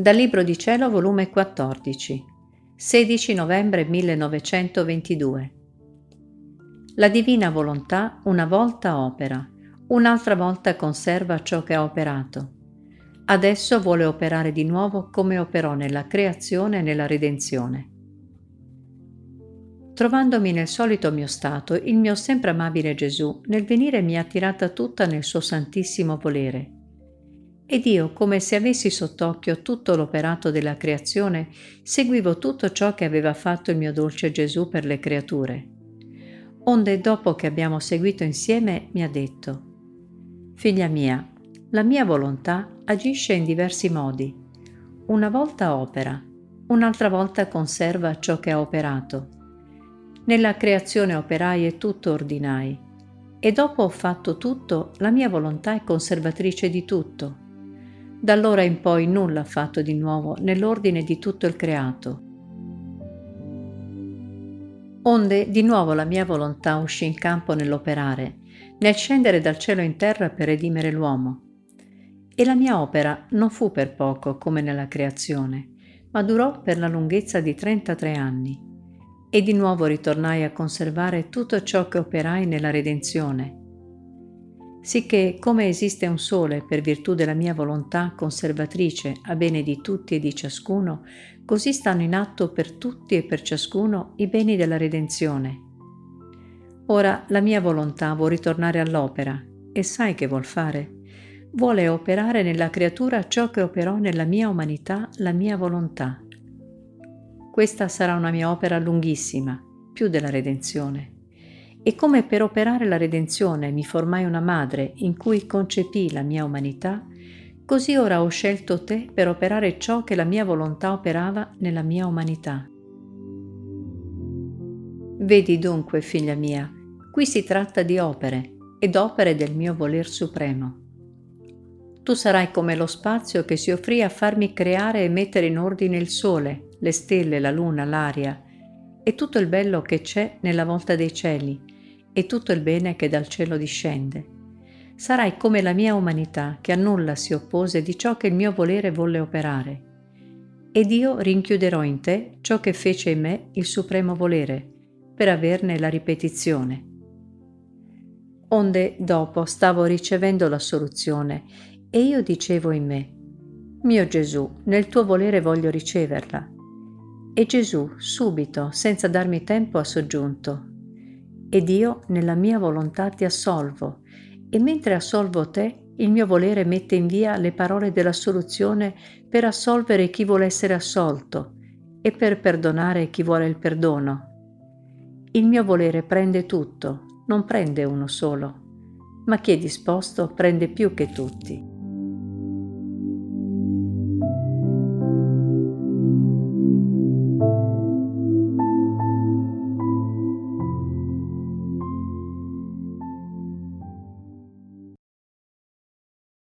Dal Libro di Cielo, volume 14, 16 novembre 1922. La divina volontà una volta opera, un'altra volta conserva ciò che ha operato. Adesso vuole operare di nuovo come operò nella creazione e nella redenzione. Trovandomi nel solito mio stato, il mio sempre amabile Gesù nel venire mi ha tirata tutta nel suo santissimo volere. Ed io, come se avessi sott'occhio tutto l'operato della creazione, seguivo tutto ciò che aveva fatto il mio dolce Gesù per le creature. Onde dopo che abbiamo seguito insieme mi ha detto, Figlia mia, la mia volontà agisce in diversi modi. Una volta opera, un'altra volta conserva ciò che ha operato nella creazione operai e tutto ordinai, e dopo ho fatto tutto, la mia volontà è conservatrice di tutto. Da allora in poi nulla ha fatto di nuovo nell'ordine di tutto il creato. Onde di nuovo la mia volontà uscì in campo nell'operare, nel scendere dal cielo in terra per redimere l'uomo. E la mia opera non fu per poco come nella creazione, ma durò per la lunghezza di 33 anni e di nuovo ritornai a conservare tutto ciò che operai nella redenzione. Sicché come esiste un sole per virtù della mia volontà conservatrice a bene di tutti e di ciascuno, così stanno in atto per tutti e per ciascuno i beni della redenzione. Ora la mia volontà vuol ritornare all'opera e sai che vuol fare? Vuole operare nella creatura ciò che operò nella mia umanità la mia volontà questa sarà una mia opera lunghissima, più della redenzione. E come per operare la redenzione mi formai una madre in cui concepì la mia umanità, così ora ho scelto te per operare ciò che la mia volontà operava nella mia umanità. Vedi dunque, figlia mia, qui si tratta di opere ed opere del mio voler supremo. Tu sarai come lo spazio che si offrì a farmi creare e mettere in ordine il sole, le stelle, la luna, l'aria e tutto il bello che c'è nella volta dei cieli e tutto il bene che dal cielo discende. Sarai come la mia umanità che a nulla si oppose di ciò che il mio volere volle operare. Ed io rinchiuderò in te ciò che fece in me il supremo volere, per averne la ripetizione. Onde dopo stavo ricevendo la soluzione e io dicevo in me, mio Gesù, nel tuo volere voglio riceverla e Gesù subito, senza darmi tempo, ha soggiunto, ed io nella mia volontà ti assolvo, e mentre assolvo te, il mio volere mette in via le parole della soluzione per assolvere chi vuole essere assolto e per perdonare chi vuole il perdono. Il mio volere prende tutto, non prende uno solo, ma chi è disposto prende più che tutti.